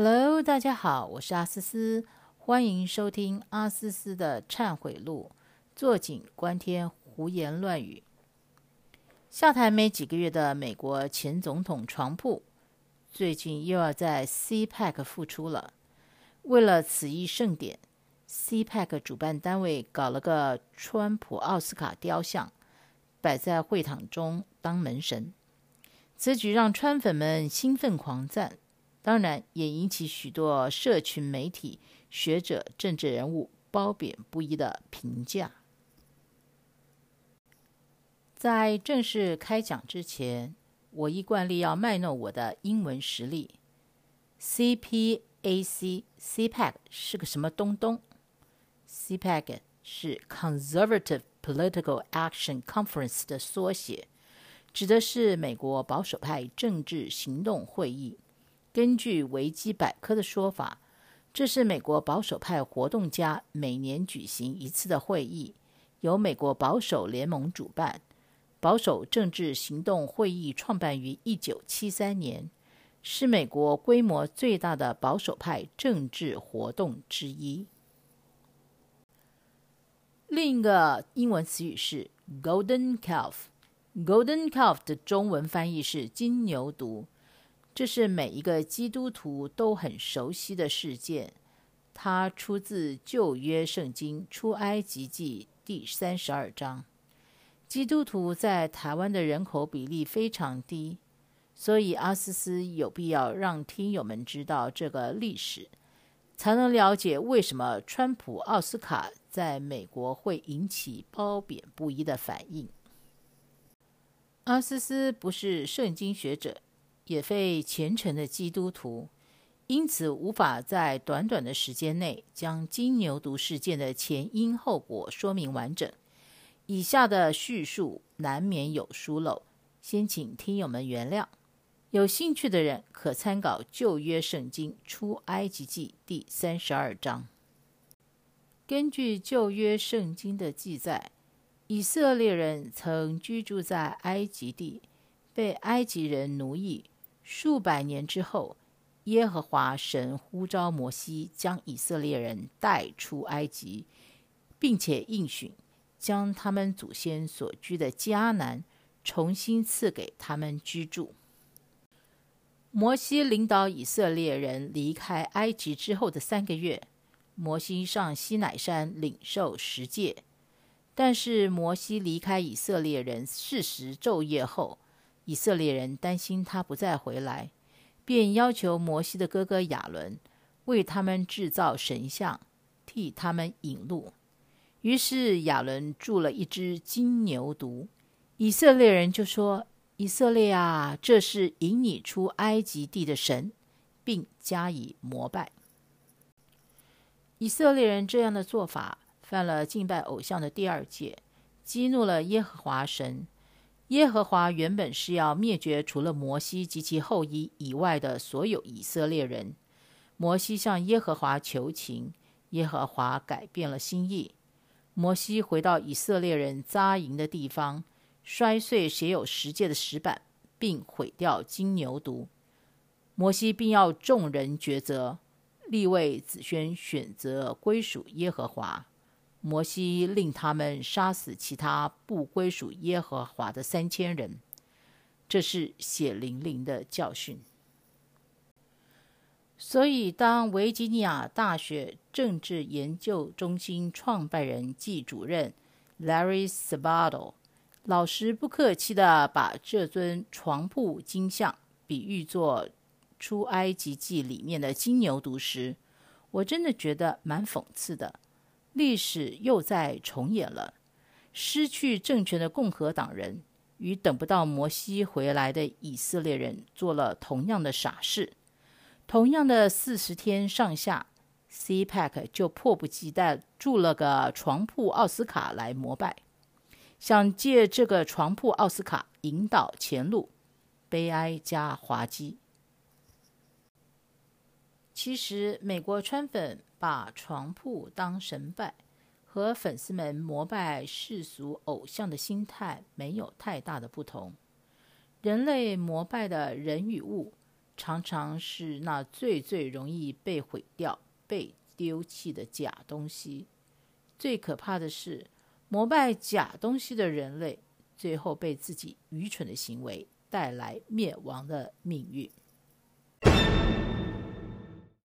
Hello，大家好，我是阿思思，欢迎收听阿思思的忏悔录。坐井观天，胡言乱语。下台没几个月的美国前总统床铺，最近又要在 CPAC 复出了。为了此一盛典，CPAC 主办单位搞了个川普奥斯卡雕像，摆在会场中当门神。此举让川粉们兴奋狂赞。当然，也引起许多社群媒体、学者、政治人物褒贬不一的评价。在正式开讲之前，我依惯例要卖弄我的英文实力。CPAC CPAC 是个什么东东？CPAC 是 Conservative Political Action Conference 的缩写，指的是美国保守派政治行动会议。根据维基百科的说法，这是美国保守派活动家每年举行一次的会议，由美国保守联盟主办。保守政治行动会议创办于1973年，是美国规模最大的保守派政治活动之一。另一个英文词语是 “Golden Calf”。“Golden Calf” 的中文翻译是“金牛犊”。这是每一个基督徒都很熟悉的事件，它出自旧约圣经出埃及记第三十二章。基督徒在台湾的人口比例非常低，所以阿思思有必要让听友们知道这个历史，才能了解为什么川普奥斯卡在美国会引起褒贬不一的反应。阿思思不是圣经学者。也非虔诚的基督徒，因此无法在短短的时间内将金牛犊事件的前因后果说明完整。以下的叙述难免有疏漏，先请听友们原谅。有兴趣的人可参考旧约圣经出埃及记第三十二章。根据旧约圣经的记载，以色列人曾居住在埃及地，被埃及人奴役。数百年之后，耶和华神呼召摩西，将以色列人带出埃及，并且应许将他们祖先所居的迦南重新赐给他们居住。摩西领导以色列人离开埃及之后的三个月，摩西上西乃山领受十诫，但是摩西离开以色列人四十昼夜后。以色列人担心他不再回来，便要求摩西的哥哥亚伦为他们制造神像，替他们引路。于是亚伦铸了一只金牛犊，以色列人就说：“以色列啊，这是引你出埃及地的神，并加以膜拜。”以色列人这样的做法犯了敬拜偶像的第二戒，激怒了耶和华神。耶和华原本是要灭绝除了摩西及其后裔以外的所有以色列人。摩西向耶和华求情，耶和华改变了心意。摩西回到以色列人扎营的地方，摔碎写有十诫的石板，并毁掉金牛犊。摩西并要众人抉择，立位子轩选择归属耶和华。摩西令他们杀死其他不归属耶和华的三千人，这是血淋淋的教训。所以，当维吉尼亚大学政治研究中心创办人暨主任 Larry Sabato 老实不客气的把这尊床铺金像比喻作出埃及记里面的金牛犊时，我真的觉得蛮讽刺的。历史又在重演了，失去政权的共和党人与等不到摩西回来的以色列人做了同样的傻事。同样的四十天上下，CPAC 就迫不及待住了个床铺奥斯卡来膜拜，想借这个床铺奥斯卡引导前路，悲哀加滑稽。其实，美国川粉把床铺当神拜，和粉丝们膜拜世俗偶像的心态没有太大的不同。人类膜拜的人与物，常常是那最最容易被毁掉、被丢弃的假东西。最可怕的是，膜拜假东西的人类，最后被自己愚蠢的行为带来灭亡的命运。